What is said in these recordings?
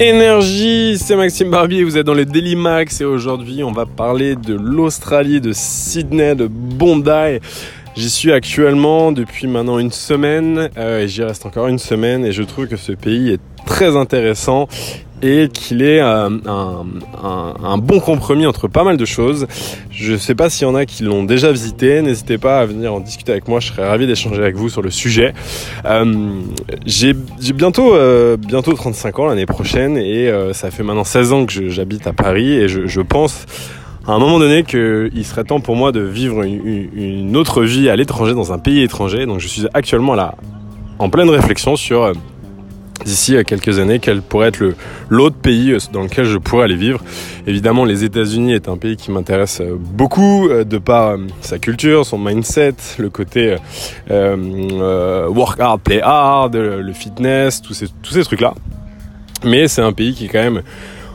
Énergie, c'est Maxime Barbier, vous êtes dans le Daily Max et aujourd'hui on va parler de l'Australie, de Sydney, de Bondi. J'y suis actuellement depuis maintenant une semaine euh, et j'y reste encore une semaine et je trouve que ce pays est très intéressant et qu'il est euh, un, bon compromis entre pas mal de choses. Je ne sais pas s'il y en a qui l'ont déjà visité, n'hésitez pas à venir en discuter avec moi, je serais ravi d'échanger avec vous sur le sujet. Euh, j'ai bientôt, euh, bientôt 35 ans l'année prochaine et ça fait maintenant 16 ans que j'habite à Paris et je, pense à un moment donné qu'il serait temps pour moi de vivre une, autre vie à l'étranger, dans un pays étranger. Donc je suis actuellement là en pleine réflexion sur d'ici à quelques années, quel pourrait être l'autre pays euh, dans lequel je pourrais aller vivre. Évidemment, les États-Unis est un pays qui m'intéresse euh, beaucoup euh, de par sa culture, son mindset, le côté euh, work hard, play hard, le fitness, tous ces, tous ces trucs-là. Mais c'est un pays qui est quand même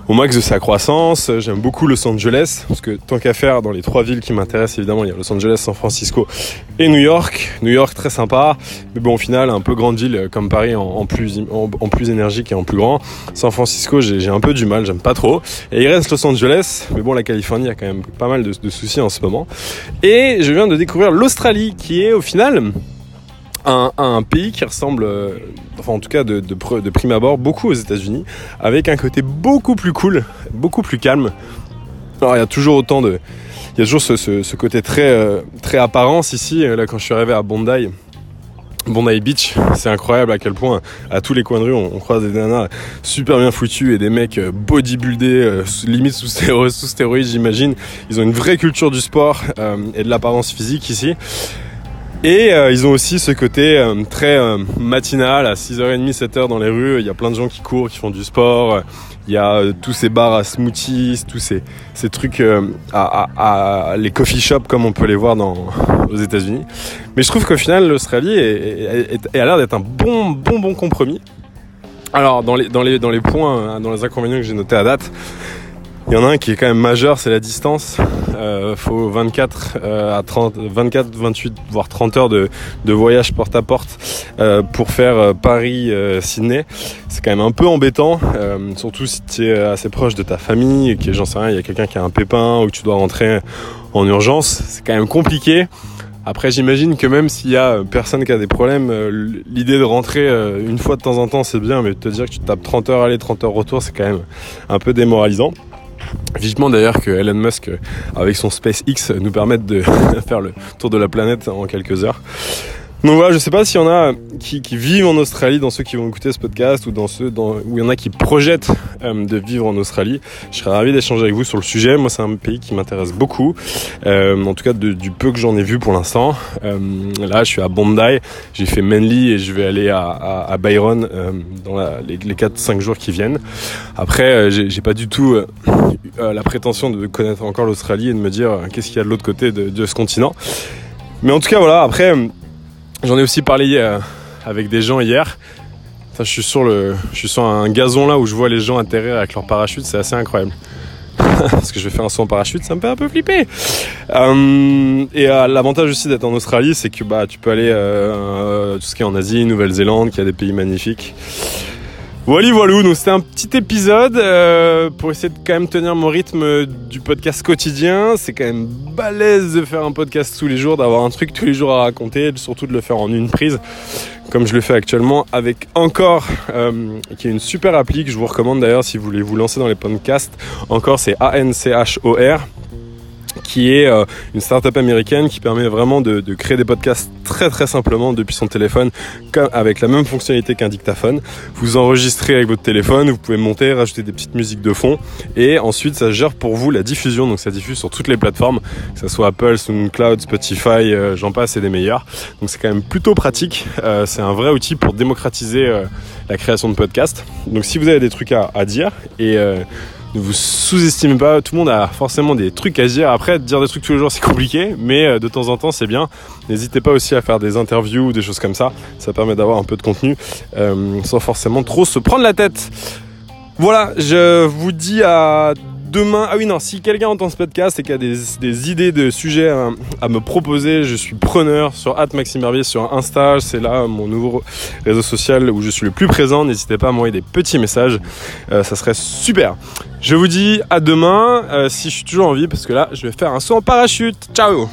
au max de sa croissance. J'aime beaucoup Los Angeles, parce que tant qu'à faire, dans les trois villes qui m'intéressent, évidemment, il y a Los Angeles, San Francisco et New York. New York, très sympa, mais bon, au final, un peu grande ville comme Paris en, plus, énergique et en plus grand. San Francisco, j'ai un peu du mal, j'aime pas trop. Et il reste Los Angeles, mais bon, la Californie a quand même pas mal de soucis en ce moment. Et je viens de découvrir l'Australie, qui est au final un, pays qui ressemble, euh, enfin en tout cas de, de, prime abord, beaucoup aux États-Unis, avec un côté beaucoup plus cool, beaucoup plus calme. Alors il y a toujours autant de, il y a toujours ce, côté très euh, très apparence ici. Là quand je suis arrivé à Bondi. Bondi Beach, c'est incroyable à quel point à tous les coins de rue on, croise des nanas super bien foutus et des mecs euh, bodybuildés, limite sous stéroïdes j'imagine. Ils ont une vraie culture du sport et de l'apparence physique ici. Et euh, ils ont aussi ce côté euh, très euh, matinal, à 6h30, 7h dans les rues, il y a plein de gens qui courent, qui font du sport, il y a tous ces bars à smoothies, tous ces, ces trucs à, à, à, les coffee shops comme on peut les voir dans, aux États-Unis. Mais je trouve qu'au final, l'Australie est, est, est, a l'air d'être un bon, bon, bon compromis. Alors, dans les, dans les, dans les points, dans les inconvénients que j'ai notés à date, il y en a un qui est quand même majeur, c'est la distance. Euh, faut 24 euh, à 30, 24, 28, voire 30 heures de, de voyage porte à porte euh, pour faire euh, Paris-Sydney. c'est quand même un peu embêtant, euh, surtout si tu es assez proche de ta famille, que j'en sais rien, il y a quelqu'un qui a un pépin ou que tu dois rentrer en urgence. C'est quand même compliqué. Après, j'imagine que même s'il y a personne qui a des problèmes, l'idée de rentrer une fois de temps en temps, c'est bien, mais te dire que tu tapes 30 heures aller, 30 heures retour, c'est quand même un peu démoralisant. Vivement d'ailleurs que Elon Musk, avec son SpaceX, nous permette de faire le tour de la planète en quelques heures. Donc voilà, je sais pas s'il y en a qui, vivent en Australie, dans ceux qui vont écouter ce podcast, ou dans ceux dans, où il y en a qui projettent euh, de vivre en Australie. Je serais ravi d'échanger avec vous sur le sujet. Moi, c'est un pays qui m'intéresse beaucoup, euh, en tout cas du peu que j'en ai vu pour l'instant. Euh, là, je suis à Bondi, j'ai fait Manly et je vais aller à, Byron euh, dans les, les 4-5 jours qui viennent. Après, euh, j'ai pas du tout la prétention de connaître encore l'Australie et de me dire qu'est-ce qu'il y a de l'autre côté de, ce continent. Mais en tout cas, voilà, après... J'en ai aussi parlé euh, avec des gens hier. je suis sur le, je suis sur un gazon là où je vois les gens atterrir avec leur parachute, c'est assez incroyable. Parce que je vais faire un saut en parachute, ça me fait un peu flipper. Euh, et euh, l'avantage aussi d'être en Australie, c'est que bah tu peux aller euh, tout ce qui est en Asie, Nouvelle-Zélande, qui a des pays magnifiques. Voilà, voilà, donc c'était un petit épisode euh, pour essayer de quand même tenir mon rythme du podcast quotidien. C'est quand même balèze de faire un podcast tous les jours, d'avoir un truc tous les jours à raconter, surtout de le faire en une prise, comme je le fais actuellement avec Encore, euh, qui est une super appli que je vous recommande d'ailleurs si vous voulez vous lancer dans les podcasts. Encore, c'est A-N-C-H-O-R qui est euh, une startup américaine qui permet vraiment de, de, créer des podcasts très très simplement depuis son téléphone avec la même fonctionnalité qu'un dictaphone. Vous enregistrez avec votre téléphone, vous pouvez monter, rajouter des petites musiques de fond et ensuite ça gère pour vous la diffusion, donc ça diffuse sur toutes les plateformes, que ce soit Apple, SoundCloud, Spotify, euh, j'en passe et des meilleurs. Donc c'est quand même plutôt pratique, euh, c'est un vrai outil pour démocratiser euh, la création de podcasts. Donc si vous avez des trucs à, à dire et ne vous sous-estimez pas, tout le monde a forcément des trucs à dire. Après, dire des trucs tous les jours, c'est compliqué, mais euh, de temps en temps, c'est bien. N'hésitez pas aussi à faire des interviews ou des choses comme ça. Ça permet d'avoir un peu de contenu euh, sans forcément trop se prendre la tête. Voilà, je vous dis à demain. Ah oui, non, si quelqu'un entend ce podcast et qui a des, idées de sujets à, me proposer, je suis preneur sur @maxime sur Insta. C'est là mon nouveau réseau social où je suis le plus présent. N'hésitez pas à m'envoyer des petits messages. Euh, ça serait super. Je vous dis à demain, euh, si je suis toujours en vie, parce que là, je vais faire un saut en parachute. Ciao